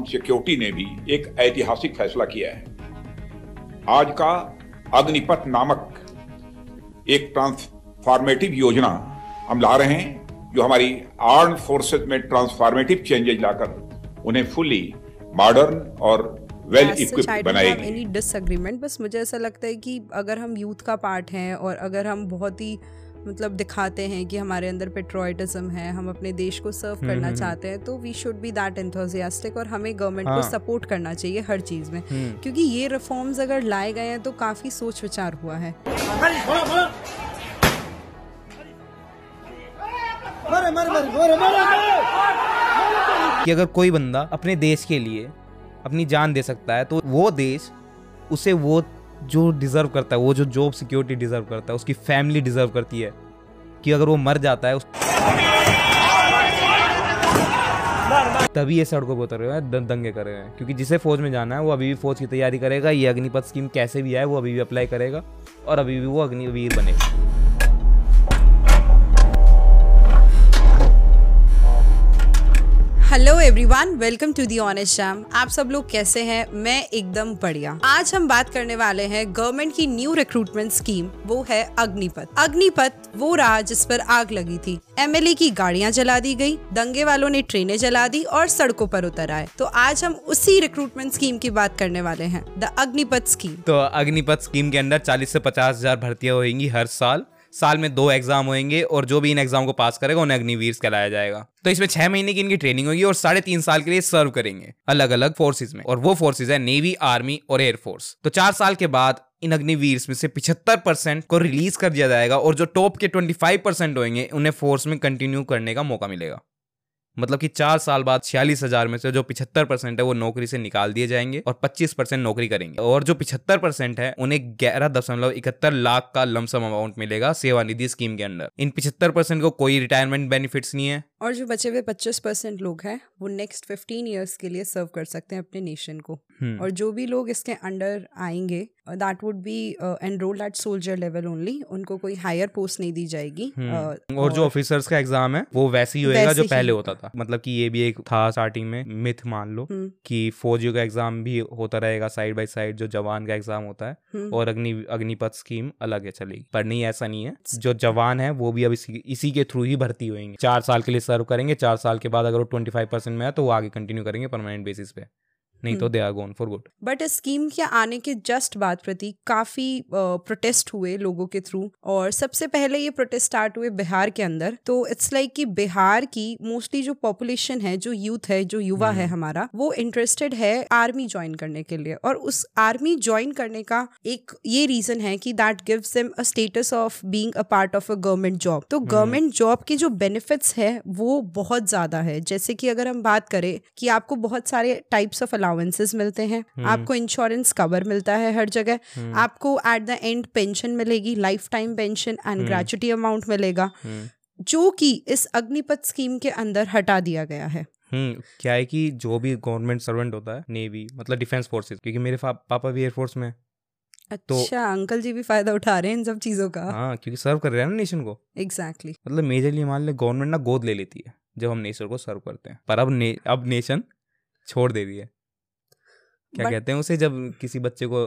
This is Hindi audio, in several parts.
सिक्योरिटी ने भी एक ऐतिहासिक फैसला किया है। आज का अग्निपथ नामक एक ट्रांसफॉर्मेटिव योजना हम ला रहे हैं जो हमारी आर्म फोर्सेस में ट्रांसफॉर्मेटिव चेंजेज लाकर उन्हें फुल्ली मॉडर्न और वेल इक्विप्ड बनाएगी। एनी डिसएग्रीमेंट बस मुझे ऐसा लगता है कि अगर हम यूथ का पार्ट हैं और अगर हम बहुत ही मतलब दिखाते हैं कि हमारे अंदर पेट्रोइटिज्म है हम अपने देश को सर्व हम्म, करना हम्म, चाहते हैं तो we should be that enthusiastic और हमें गवर्नमेंट को हाँ। सपोर्ट करना चाहिए हर चीज़ में। हम्म। क्योंकि ये रिफॉर्म्स अगर लाए गए हैं तो काफ़ी सोच विचार हुआ है। कि अगर कोई बंदा अपने देश के लिए अपनी जान दे सकता है तो वो देश उसे वो जो डिजर्व करता है वो जो जॉब सिक्योरिटी डिजर्व करता है उसकी फैमिली डिजर्व करती है कि अगर वो मर जाता है उस... तभी ये सड़कों पर उतरे रहे हैं दंगे कर रहे हैं। क्योंकि जिसे फौज में जाना है, वो अभी भी फौज की तैयारी करेगा। ये अग्निपथ स्कीम कैसे भी आए, वो अभी भी अप्लाई करेगा। और अभी भी वो अग्निवीर बनेगा। Hello everyone welcome to the honest sham आप सब लोग कैसे हैं? मैं एकदम बढ़िया। आज हम बात करने वाले हैं गवर्नमेंट की न्यू रिक्रूटमेंट स्कीम वो है अग्निपथ। अग्निपथ वो रहा जिस पर आग लगी थी। एमएलए की गाड़ियाँ जला दी गई, दंगे वालों ने ट्रेनें जला दी और सड़कों पर उतर आए। तो आज हम उसी रिक्रूटमेंट स्कीम की बात करने वाले हैं द अग्निपथ स्कीम तो अग्निपथ स्कीम के अंदर 40 से पचास हज़ार भर्तियाँ होंगी हर साल। साल में दो एग्ज़ाम होंगे और जो भी इन एग्ज़ाम को पास करेगा, उन्हें अग्निवीर कहलाया जाएगा। तो इसमें छह महीने की इनकी ट्रेनिंग होगी और साढ़े तीन साल के लिए सर्व करेंगे अलग अलग फोर्सेज में। और वो फोर्सेज है नेवी आर्मी और एयरफोर्स तो चार साल के बाद इन अग्निवीर में से पिछहत्तर परसेंट को रिलीज़ कर दिया जाएगा और जो टॉप के ट्वेंटी फाइव परसेंट होंगे उन्हें फोर्स में कंटिन्यू करने का मौका मिलेगा। मतलब कि चार साल बाद छियालीस हज़ार में से जो पिछहत्तर परसेंट है वो नौकरी से निकाल दिए जाएँगे और पच्चीस परसेंट नौकरी करेंगे। और जो पिछहत्तर परसेंट है, उन्हें ग्यारह दशमलव इकहत्तर लाख का लमसम अमाउंट मिलेगा सेवानिधि स्कीम के अंदर। इन पिछहत्तर परसेंट को कोई रिटायरमेंट बेनिफिट्स नहीं है। और जो बचे हुए पच्चीस परसेंट लोग हैं, वो नेक्स्ट फिफ्टीन ईयर्स के लिए सर्व कर सकते हैं अपने नेशन को। हम्म। और जो भी लोग इसके अंडर आएँगे that would be enrolled at soldier level only उनको कोई हायर पोस्ट नहीं दी जाएगी हम्म। uh, और और जो ऑफिसर्स का एग्ज़ाम है वो वैसे ही होएगा जो ही। पहले होता था। मतलब कि ये भी एक था स्टार्टिंग में मिथ मान लो हम्म, कि फौजियों का एग्ज़ाम भी होता रहेगा साइड बाय साइड जो जवान का एग्ज़ाम होता है हम्म। और अग्नि अग्निपथ स्कीम अलग है चलेगी। पर नहीं ऐसा नहीं है। जो जवान है वो भी अब इसी, इसी के थ्रू ही भर्ती होंगे चार साल के लिए सर्व करेंगे चार साल के बाद अगर वो ट्वेंटी फाइव परसेंट में है तो वो आगे कंटिन्यू करेंगे परमानेंट बेसिस पे। नहीं तो they are gone for good but इस स्कीम के आने के जस्ट बाद प्रति काफ़ी प्रोटेस्ट हुए लोगों के थ्रू और सबसे पहले ये प्रोटेस्ट स्टार्ट हुए बिहार के अंदर। तो इट्स लाइक कि बिहार की मोस्टली जो पॉपुलेशन है जो यूथ है जो युवा है हमारा वो इंटरेस्टेड है आर्मी ज्वाइन करने के लिए और उस आर्मी ज्वाइन करने का एक ये रीजन है कि that gives them a status of being a part of a government job तो गवर्नमेंट जॉब के जो बेनिफिट्स है वो बहुत ज़्यादा है। जैसे कि अगर हम बात करें कि आपको बहुत सारे टाइप्स ऑफ़ अलाउंसेस मिलते हैं। आपको इंश्योरेंस कवर मिलता है हर जगह। आपको एट द एंड पेंशन मिलेगी life time pension and gratuity amount मिलेगा। जो कि इस अग्निपथ स्कीम के अंदर हटा दिया गया है। हम्म क्या है कि जो भी गवर्नमेंट सर्वेंट होता है नेवी मतलब डिफेंस फोर्सेस क्योंकि मेरे पापा भी एयरफोर्स में। तो- अच्छा अंकल जी भी फ़ायदा उठा रहे हैं इन सब चीज़ों का। हाँ क्योंकि सर्व कर रहे हैं ना नेशन को। Exactly exactly. मतलब मेजरली मान ले गवर्नमेंट ना गोद ले लेती है जब हम नेशन को सर्व करते हैं। पर अब ने, अब नेशन छोड़ दे रही है। क्या But- कहते हैं उसे जब किसी बच्चे को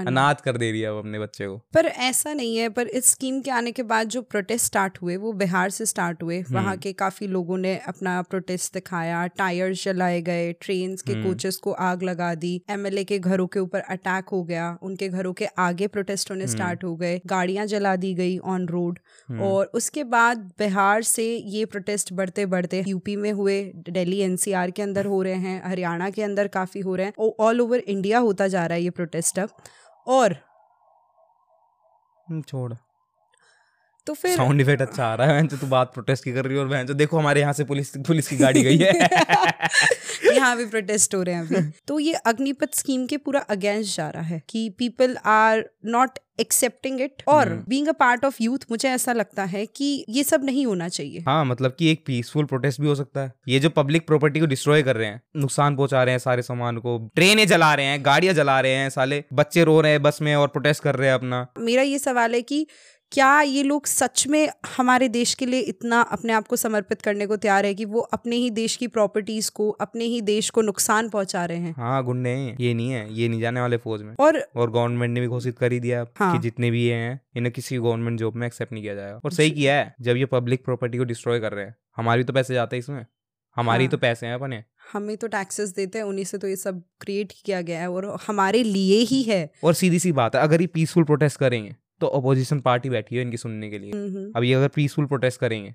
अनाथ कर दे रही है अब अपने बच्चे को पर ऐसा नहीं है पर इस स्कीम के आने के बाद जो प्रोटेस्ट स्टार्ट हुए वो बिहार से स्टार्ट हुए हम्म। वहाँ के काफ़ी लोगों ने अपना प्रोटेस्ट दिखाया टायर जलाए गए ट्रेन्स के हम्म। कोचेस को आग लगा दी एमएलए के घरों के ऊपर अटैक हो गया उनके घरों के आगे प्रोटेस्ट हम्म। होने स्टार्ट हो गए गाड़ियाँ जला दी गई ऑन रोड हम्म। और उसके बाद बिहार से ये प्रोटेस्ट बढ़ते बढ़ते यूपी में हुए दिल्ली एनसीआर के अंदर हो रहे हैं हरियाणा के अंदर काफ़ी हो रहे हैं ऑल ओवर इंडिया होता जा रहा है ये प्रोटेस्ट अब और। हम्म, छोड़। तो फिर साउंड इफ़ेक्ट अच्छा आ रहा है तो तू बात प्रोटेस्ट की कर रही है और बहन देखो हमारे यहाँ से पुलिस पुलिस की गाड़ी गई है। यहाँ भी प्रोटेस्ट हो रहे हैं अभी। तो ये अग्निपथ स्कीम के पूरा अगेंस्ट जा रहा है कि people are not accepting it और being a part of youth मुझे ऐसा लगता है कि ये सब नहीं होना चाहिए। हाँ मतलब कि एक पीसफुल प्रोटेस्ट भी हो सकता है। ये जो पब्लिक प्रॉपर्टी को डिस्ट्रॉय कर रहे हैं नुकसान पहुँचा रहे हैं सारे सामान को ट्रेनें जला रहे हैं गाड़ियाँ जला रहे हैं साले बच्चे रो रहे हैं बस में और प्रोटेस्ट कर रहे हैं अपना। मेरा ये सवाल है कि क्या ये लोग सच में हमारे देश के लिए इतना अपने आप को समर्पित करने को तैयार है कि वो अपने ही देश की प्रॉपर्टीज़ को अपने ही देश को नुकसान पहुँचा रहे हैं? हाँ गुंडे हैं ये। नहीं है ये नहीं जाने वाले फौज में। और और गवर्नमेंट ने भी घोषित कर ही दिया हाँ। कि जितने भी ये हैं इन्हें किसी गवर्नमेंट जॉब में एक्सेप्ट नहीं किया जाएगा। और सही किया है जब ये पब्लिक प्रॉपर्टी को डिस्ट्रॉय कर रहे हैं। हमारे तो पैसे जाते हैं इसमें। हमारी हाँ। तो पैसे हैं अपने। हमें तो टैक्सेस देते हैं उन्हीं से तो ये सब क्रिएट किया गया है और हमारे लिए ही है। और सीधी सी बात है अगर ये पीसफुल प्रोटेस्ट करेंगे तो अपोजिशन पार्टी बैठी है इनकी सुनने के लिए। हम्म, अब ये अगर पीसफुल प्रोटेस्ट करेंगे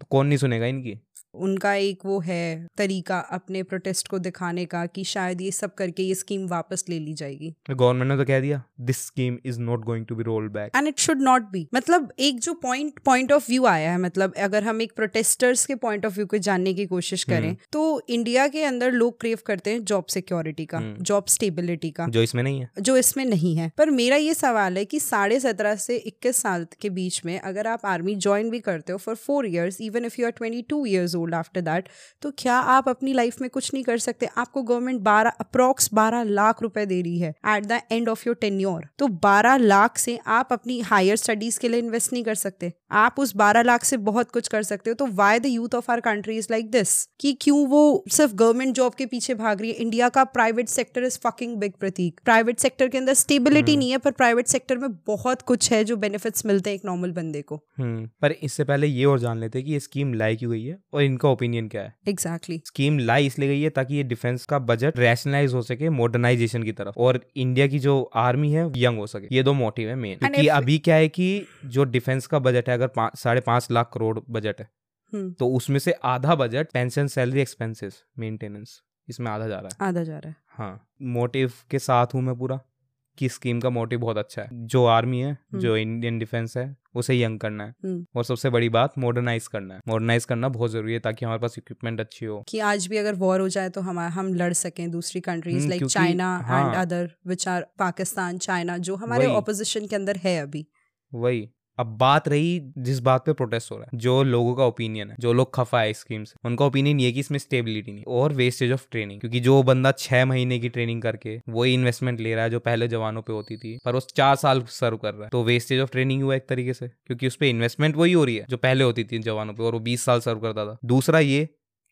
तो कौन नहीं सुनेगा इनकी? उनका एक वो है तरीका अपने प्रोटेस्ट को दिखाने का कि शायद ये सब करके ये स्कीम वापस ले ली जाएगी। गवर्नमेंट ने तो कह दिया this scheme is not going to be roll back and it should not be मतलब एक जो पॉइंट पॉइंट ऑफ़ व्यू आया है मतलब अगर हम एक प्रोटेस्टर्स के पॉइंट ऑफ़ व्यू को जानने की कोशिश करें हम्म। तो इंडिया के अंदर लोग क्रेव करते हैं जॉब सिक्योरिटी का हम्म। जॉब स्टेबिलिटी का। जो इसमें नहीं है। जो इसमें नहीं है। पर मेरा ये सवाल है कि साढ़े सत्रह से इक्कीस साल के बीच में अगर आप आर्मी ज्वाइन भी करते हो for four years even if you are twenty two years old after that तो क्या आप अपनी लाइफ में कुछ नहीं कर सकते? आपको गवर्नमेंट बारह अप्रॉक्स बारह लाख रुपए दे रही है at the end of your tenure तो बारह लाख से आप अपनी हायर स्टडीज़ के लिए इन्वेस्ट नहीं कर सकते। आप उस बारह लाख से बहुत कुछ कर सकते हो। तो why the youth of our country is like this कि क्यों वो सिर्फ़ गवर्नमेंट जॉब के पीछे भाग रही है? इंडिया का private sector is fucking big Prateek private sector के अंदर स्टेबिलिटी नहीं है पर प्राइवेट सेक्टर में बहुत कुछ है जो बेनिफिट्स मिलते हैं एक नॉर्मल बंदे को। हम्म पर इससे पहले ये और जान लेते हैं कि ये स्कीम लाई क्यों गई है और इनका ओपिनियन क्या है? Exactly exactly. स्कीम लाई इसलिए गई है ताकि ये डिफेंस का बजट रैशनलाइज हो सके मॉडर्नाइजेशन की तरफ़ और इंडिया की जो आर्मी है यंग हो सके। ये दो मोटिव है मेन क्योंकि अभी क्या है कि जो डिफेंस का बजट है अगर साढ़े पाँच लाख करोड़ बजट है हम्म। तो उसमें से आधा budget pension salary expenses maintenance इसमें आधा जा रहा है। आधा जा रहा है। हाँ मोटिव के साथ हूँ मैं पूरा कि स्कीम का मोटिव बहुत अच्छा है। जो आर्मी है जो इंडियन डिफेंस है उसे यंग करना है हम्म। और सबसे बड़ी बात मॉडर्नाइज करना है मॉडर्नाइज करना बहुत ज़रूरी है ताकि हमारे पास इक्विपमेंट अच्छी हो कि आज भी अगर वॉर हो जाए तो हम हम लड़ सके दूसरी countries like China and. Other which are Pakistan China जो हमारे। ऑपोजिशन के अंदर है अभी वही अब बात रही जिस बात पे प्रोटेस्ट हो रहा है, जो लोगों का ओपिनियन है, जो लोग खफा है स्कीम से, उनका ओपिनियन ये कि इसमें स्टेबिलिटी नहीं और वेस्टेज ऑफ़ ट्रेनिंग क्योंकि जो बंदा छह महीने की ट्रेनिंग करके वही इन्वेस्टमेंट ले रहा है जो पहले जवानों पे होती थी, पर वो चार साल सर्व कर रहा है तो वेस्टेज ऑफ़ ट्रेनिंग हुआ एक तरीके से, क्योंकि उस पर इन्वेस्टमेंट वही हो रही है जो पहले होती थी जवानों पर और वो बीस साल सर्व करता था। दूसरा ये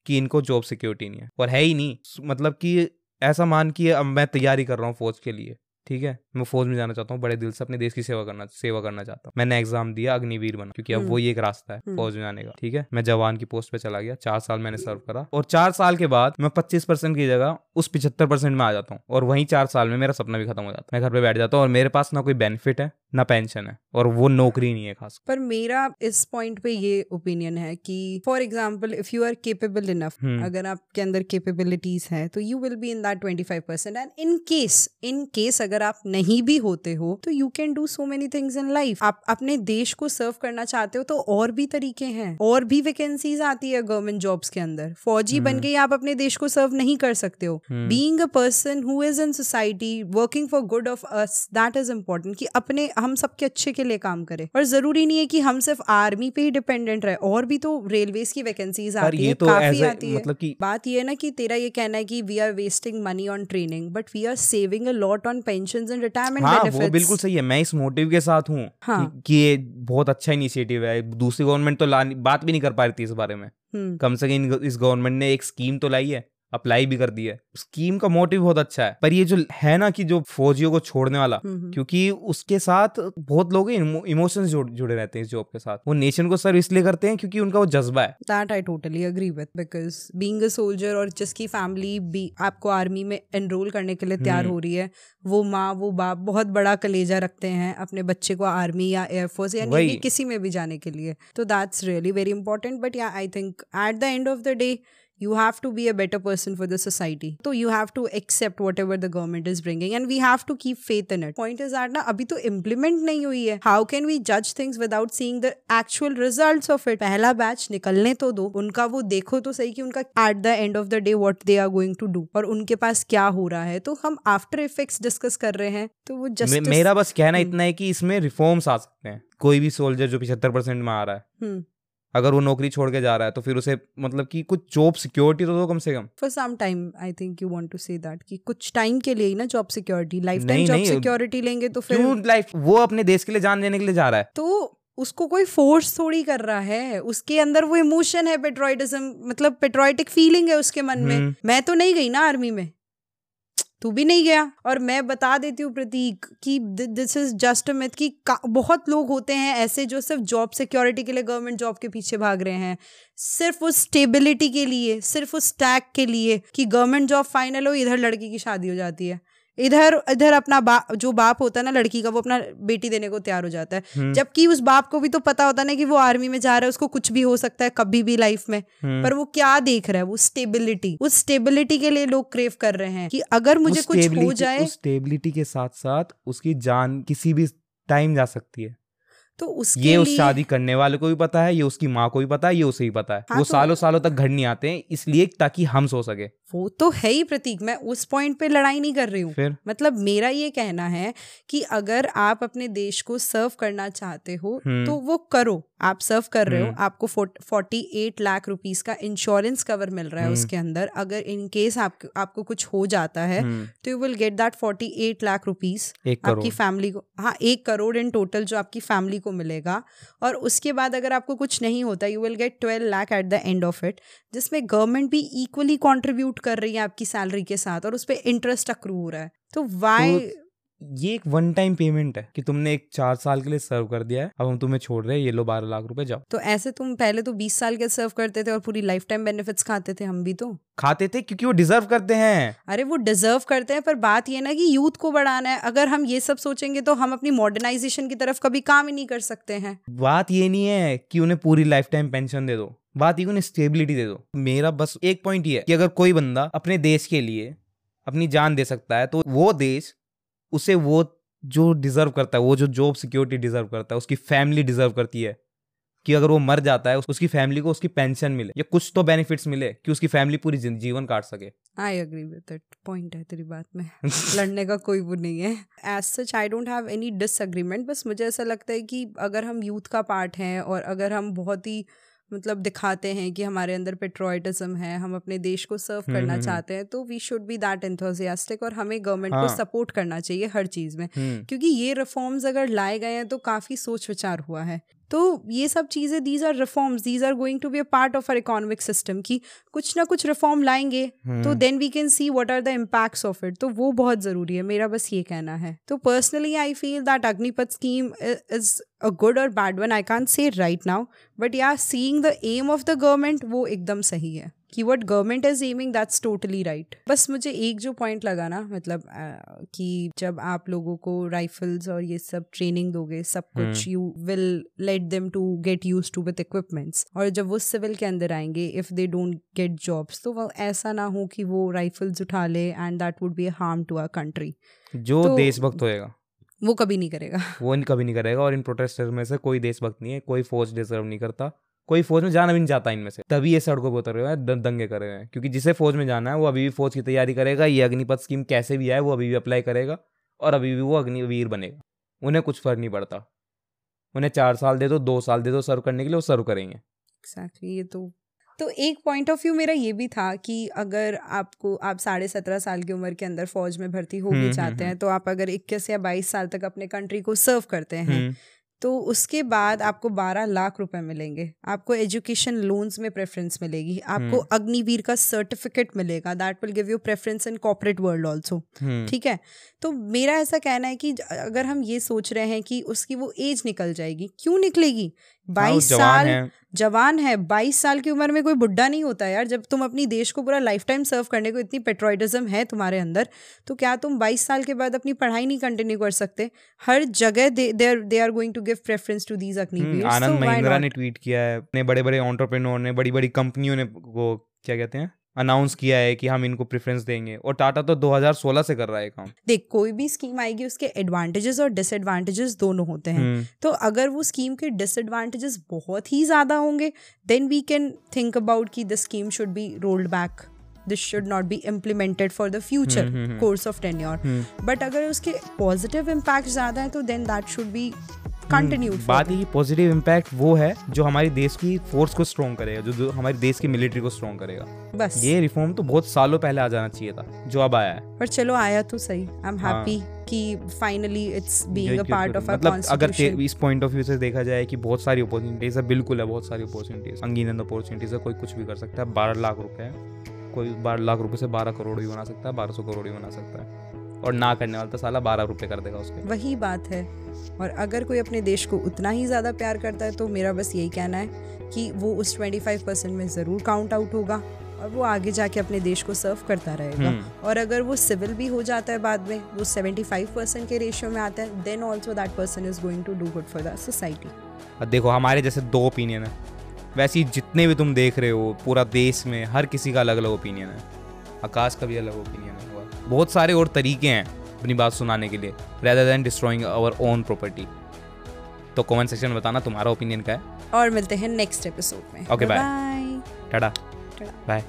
कि इनको जॉब सिक्योरिटी नहीं है, और है ही नहीं मतलब कि ऐसा मान कि अब मैं तैयारी कर रहा हूँ फौज के लिए ठीक है? मैं फौज में जाना चाहता हूँ बड़े दिल से अपने देश की सेवा करना सेवा करना चाहता हूँ। मैंने एग्ज़ाम दिया अग्निवीर बना क्योंकि अब वो वही एक रास्ता है हम्म। फौज में जाने का ठीक है? मैं जवान की पोस्ट पे चला गया चार साल मैंने सर्व करा। और चार साल के बाद मैं पच्चीस परसेंट की जगह उस पिछहत्तर परसेंट में आ जाता हूँ। और वहीं चार साल में मेरा सपना भी खत्म हो जाता है। मैं घर पर बैठ जाता हूँ और मेरे पास ना कोई बेनिफिट है ना पेंशन है और वो नौकरी नहीं है खास। पर मेरा इस पॉइंट पे ये ओपिनियन है कि for example if you are capable enough hmm. अगर आपके अंदर केपेबिलिटीज हैं तो you will be in that twenty five percent and in case in case अगर आप नहीं भी होते हो तो you can do so many things in life आप अपने देश को सर्व करना चाहते हो तो और भी तरीके हैं। और भी वैकेंसीज आती है गवर्नमेंट जॉब्स के अंदर। फौजी बन के आप अपने देश को सर्व नहीं कर सकते हो। हम्म। Being a person who is in society working for good of us that is important कि अपने हम सबके अच्छे के लिए काम करें। और ज़रूरी नहीं है कि हम सिर्फ़ आर्मी पे ही डिपेंडेंट रहे और भी तो रेलवेज की वैकेंसीज आती है तो काफ़ी आती है। मतलब कि बात ये है ना कि तेरा ये कहना है कि we are wasting money on training but we are saving a lot on pension and retirement हाँ वो बिल्कुल सही है मैं इस मोटिव के साथ हूँ हाँ। कि, कि ये बहुत अच्छा इनिशिएटिव है दूसरी गवर्नमेंट तो बात भी नहीं कर पा रही थी इस बारे में। हम्म। कम से कम इस गवर्नमेंट ने एक स्कीम तो लाई है। अप्लाई भी कर दी है। स्कीम का मोटिव बहुत अच्छा है। पर ये जो है ना कि जो फौजियों को छोड़ने वाला हम्म क्योंकि उसके साथ बहुत लोग इमोशंस जुड़े रहते हैं इस जॉब के साथ। वो नेशन को सर्व इसलिए करते हैं क्योंकि उनका वो जज्बा है। That I totally agree with because being a soldier और जिसकी फैमिली भी आपको आर्मी में एनरोल करने के लिए तैयार हम्म। हो रही है वो माँ वो बाप बहुत बड़ा कलेजा रखते हैं अपने बच्चे को आर्मी या एयरफोर्स या। नेवी किसी में भी जाने के लिए। तो that's really very important but yeah I think at the end of the day you have to be a better person for the society so you have to accept whatever the government is bringing and we have to keep faith in it point is that ना अभी तो implement नहीं हुई है how can we judge things without seeing the actual results of it पहला बैच निकलने तो दो उनका वो देखो तो सही कि उनका at the end of the day what they are going to do और उनके पास क्या हो रहा है तो हम आफ्टर इफेक्ट्स डिस्कस कर रहे हैं तो वो मे, जस्ट मेरा बस कहना हम्म। इतना है कि इसमें रिफॉर्म्स आ सकते हैं कोई भी सोल्जर जो पिछहत्तर परसेंट में आ रहा है हम्म अगर वो नौकरी छोड़ के जा रहा है तो फिर उसे मतलब कि कुछ जॉब सिक्योरिटी तो दो कम से कम। For some time I think you want to say that कि कुछ टाइम के लिए ही ना job security life time job security लेंगे तो फिर लाइफ वो अपने देश के लिए जान देने के लिए जा रहा है? तो उसको कोई फोर्स थोड़ी कर रहा है उसके अंदर वो इमोशन है पेट्रोइटिज्म मतलब पेट्रोइटिक फीलिंग है उसके मन में। हम्म। मैं तो नहीं गई ना आर्मी में। तू भी नहीं गया। और मैं बता देती हूँ प्रतीक कि दिस इज़ जस्ट मिथ कि बहुत लोग होते हैं ऐसे जो सिर्फ़ जॉब सिक्योरिटी के लिए गवर्नमेंट जॉब के पीछे भाग रहे हैं। सिर्फ़ उस स्टेबिलिटी के लिए, सिर्फ़ उस टैग के लिए कि गवर्नमेंट जॉब फाइनल हो, इधर लड़की की शादी हो जाती है। इधर इधर अपना बाप जो बाप होता है ना लड़की का वो अपना बेटी देने को तैयार हो जाता है। हम्म। जबकि उस बाप को भी तो पता होता है ना कि वो आर्मी में जा रहा है उसको कुछ भी हो सकता है कभी भी लाइफ में। हम्म। पर वो क्या देख रहा है? वो स्टेबिलिटी। उस स्टेबिलिटी के लिए लोग क्रेव कर रहे हैं कि अगर मुझे कुछ हो जाए स्टेबिलिटी के साथ साथ उसकी जान किसी भी टाइम जा सकती है। तो उसके ये उस शादी करने वाले को भी पता है ये उसकी माँ को भी पता है ये उसे भी पता है। हाँ वो तो- सालों सालों तक घर नहीं आते हैं इसलिए ताकि हम सो सके। वो तो है ही प्रतीक मैं उस पॉइंट पे लड़ाई नहीं कर रही हूँ। मतलब मेरा ये कहना है कि अगर आप अपने देश को सर्व करना चाहते हो हम्म। तो वो करो। आप सर्व कर रहे हो हम्म। आपको फोर्टी एट लाख रुपीस का इंश्योरेंस कवर मिल रहा है हम्म। उसके अंदर। अगर इन केस आप, आपको कुछ हो जाता है हम्म, तो you will get that forty eight lakh rupees आपकी फैमिली को। हाँ एक करोड़ इन टोटल जो आपकी फैमिली को मिलेगा। और उसके बाद अगर आपको कुछ नहीं होता you will get twelve lakh at the end of it जिसमें गवर्नमेंट भी इक्वली कॉन्ट्रीब्यूट कर रही है आपकी सैलरी के साथ और उस पर इंटरेस्ट अक्रू हो रहा है। तो वाई तो ये एक वन टाइम पेमेंट है कि तुमने एक चार साल के लिए सर्व कर दिया है अब हम तुम्हें छोड़ रहे हैं ये लो बारह लाख रुपए जाओ। तो ऐसे तुम पहले तो बीस साल के सर्व करते थे और पूरी लाइफ टाइम बेनिफिट्स खाते थे हम भी तो? खाते थे क्योंकि वो डिजर्व करते हैं। अरे वो डिजर्व करते हैं पर बात ये ना कि यूथ को बढ़ाना है। अगर हम ये सब सोचेंगे तो हम अपनी मॉडर्नाइजेशन की तरफ़ कभी काम ही नहीं कर सकते हैं। बात ये नहीं है कि उन्हें पूरी लाइफ टाइम पेंशन दे दो बात ये उन्हें स्टेबिलिटी दे दो। मेरा बस एक पॉइंट ये है कि अगर कोई बंदा अपने देश के लिए अपनी जान दे सकता है तो वो देश उसे वो जो डिजर्व करता है वो जो जॉब सिक्योरिटी डिजर्व करता है उसकी फैमिली डिजर्व करती है कि अगर वो मर जाता है उसकी फैमिली को उसकी पेंशन मिले या कुछ तो बेनिफिट्स मिले कि उसकी फैमिली पूरी जीवन काट सके। I agree with that point है तेरी बात में। लड़ने का कोई वो नहीं है। As such I don't have any disagreement बस मुझे ऐसा लगता है कि अगर हम यूथ का पार्ट हैं और अगर हम बहुत ही मतलब दिखाते हैं कि हमारे अंदर पेट्रोइटिज्म है हम अपने देश को सर्व हम्म, करना हम्म, चाहते हैं तो we should be that enthusiastic और हमें गवर्नमेंट को हाँ। सपोर्ट करना चाहिए हर चीज़ में। हम्म। क्योंकि ये रिफॉर्म्स अगर लाए गए हैं तो काफ़ी सोच विचार हुआ है। तो ये सब चीज़ें these are reforms these are going to be a part of our economic system की कुछ ना कुछ रिफॉर्म लाएँगे तो। Then we can see what are the impacts of it तो वो बहुत ज़रूरी है मेरा बस ये कहना है। तो personally I feel that Agnipath scheme is a good और bad one I can say right now but yeah seeing the aim of the government वो एकदम सही है। कि what government is aiming that's totally right बस मुझे एक जो पॉइंट लगा ना मतलब अ, कि जब आप लोगों को राइफल्स और ये सब ट्रेनिंग दोगे सब कुछ you will let them to get use to with equipments और जब वो सिविल के अंदर आएँगे if they don't get jobs तो वो ऐसा ना हो कि वो राइफल्स उठा ले and that would be harm to our country जो तो- देशभक्त होएगा। वो कभी नहीं करेगा। वो कभी नहीं करेगा और इन प्रोटेस्टर में से कोई देशभक्त नहीं है कोई फौज डिजर्व नहीं करता। कोई फौज में जाना भी नहीं चाहता इनमें से। तभी ये सड़कों पर उतर रहे हैं दंगे कर रहे हैं क्योंकि जिसे फौज में जाना है वो अभी भी फौज की तैयारी करेगा ये अग्निपथ स्कीम कैसे भी आए वो अभी भी अप्लाई करेगा और अभी भी वो अग्निवीर बनेगा। उन्हें कुछ फ़र्क नहीं पड़ता। उन्हें चार साल दे दो दो साल दे दो सर्व करने के लिए वो सर्व करेंगे। एग्जैक्टली ये तो तो एक पॉइंट ऑफ़ व्यू मेरा ये भी था कि अगर आपको आप साढ़े सत्रह साल की उम्र के अंदर फौज में भर्ती हो हम्म, भी हम्म, चाहते हैं हम्म। तो आप अगर इक्कीस या बाईस साल तक अपने कंट्री को सर्व करते हैं हम्म, तो उसके बाद आपको 12 लाख रुपए मिलेंगे। आपको एजुकेशन लोन्स में प्रेफरेंस मिलेगी। आपको हम्म। अग्निवीर का सर्टिफिकेट मिलेगा। That will give you preference in corporate world also ठीक है? तो मेरा ऐसा कहना है कि अगर हम ये सोच रहे हैं कि उसकी वो एज निकल जाएगी क्यों निकलेगी? बाईस साल है। जवान है। बाईस साल की उम्र में कोई बुढ़ा नहीं होता यार। जब तुम अपनी देश को पूरा लाइफ टाइम सर्व करने को इतनी पेट्रोइटिज्म है तुम्हारे अंदर तो क्या तुम बाईस साल के बाद अपनी पढ़ाई नहीं कंटिन्यू कर सकते? हर जगह they are they are going to give preference to these Agniveer Anand Mahindra ने ट्वीट किया है। बड़े बड़े ऑन्टरप्रेन्योर ने बड़ी बड़ी कंपनियों ने वो क्या कहते हैं? अनाउंस किया है कि हम इनको प्रेफरेंस देंगे। और टाटा तो 2016 से कर रहा है काम। देख कोई भी स्कीम आएगी उसके एडवांटेजेस और डिसएडवांटेजेस दोनों होते हैं। हम्म, तो अगर वो स्कीम के डिसएडवांटेजेस बहुत ही ज़्यादा होंगे then we can think about कि this scheme should be rolled back this should not be implemented for the future course of tenure. But अगर उसके पॉजिटिव इम्पैक्ट ज़्यादा है तो then that should be continue hmm, बात ये पॉजिटिव इम्पैक्ट वो है जो हमारी देश की फोर्स को स्ट्रॉन्ग करेगा जो, हमारे देश की मिलिट्री को स्ट्रॉन्ग करेगा। बस। ये रिफॉर्म तो बहुत सालों पहले आ जाना चाहिए था जो अब आया है। पर चलो आया तो सही। आई एम हाँ। हैप्पी कि finally it's being a part of मतलब अगर इस पॉइंट ऑफ़ व्यू से देखा जाए कि बहुत सारी अपॉर्चुनिटीज़ है बिल्कुल है बहुत सारी अपॉर्चुनिटीज़ अंगीनंद अपॉर्चुनिटीज़ है कोई कुछ भी कर सकता है। बारह लाख रुपए है कोई बारह लाख रुपए से बारह करोड़ भी बना सकता है बारह सौ करोड़ भी बना सकता है। और ना करने वाला तो साला बारह रुपए कर देगा उसके। वही बात है। और अगर कोई अपने देश को उतना ही ज़्यादा प्यार करता है तो मेरा बस यही कहना है कि वो उस 25 परसेंट में ज़रूर काउंट आउट होगा और वो आगे जाके अपने देश को सर्व करता रहेगा। हम्म। और अगर वो सिविल भी हो जाता है बाद में वो 75 परसेंट के रेशियो में आता है then also that person is going to do good for the society अब देखो हमारे जैसे दो ओपिनियन है। वैसे ही जितने भी तुम देख रहे हो पूरा देश में हर किसी का अलग अलग ओपिनियन है। आकाश का भी अलग ओपिनियन है। बहुत सारे और तरीके हैं अपनी बात सुनाने के लिए rather than destroying our own property तो कमेंट सेक्शन में बताना तुम्हारा ओपिनियन क्या है। और मिलते हैं नेक्स्ट एपिसोड में। Okay, bye. Bye tata tata. Bye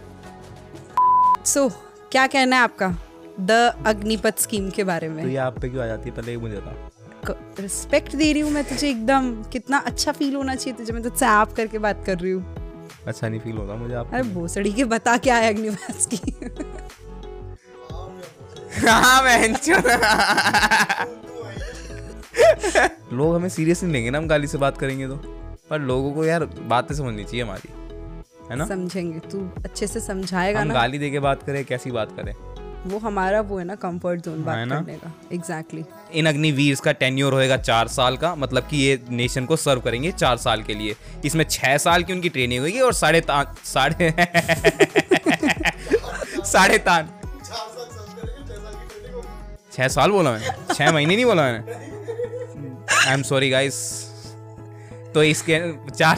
so क्या कहना है आपका? द अग्निपथ स्कीम के बारे में। तो ये आप पे क्यों आ जाती है? पहले ये मुझे बता रिस्पेक्ट दे रही हूँ मैं तुझे एकदम। कितना अच्छा फील होना चाहिए तुझे। मैं तुझसे आप करके बात कर रही हूँ। अच्छा नहीं फील होगा मुझे आप अरे भोसड़ी के बता क्या है अग्निपथ की हाँ लोग हमें सीरियस नहीं लेंगे ना हम गाली से बात करेंगे तो। पर लोगों को यार बातें समझनी चाहिए हमारी है ना? समझेंगे तू अच्छे से समझाएगा हम ना। गाली दे के बात करें कैसी बात करें? वो हमारा वो है ना कंफर्ट जोन बात ना? करने का। Exactly exactly. इन अग्निवीर का टेन्योर होएगा चार साल का मतलब कि ये नेशन को सर्व करेंगे चार साल के लिए। इसमें छह साल की उनकी ट्रेनिंग होगी और साढ़े साढ़े साढ़े तान। छह साल बोला मैंने। छह महीने नहीं बोला मैंने। आई एम सॉरी गाइस तो इसके चार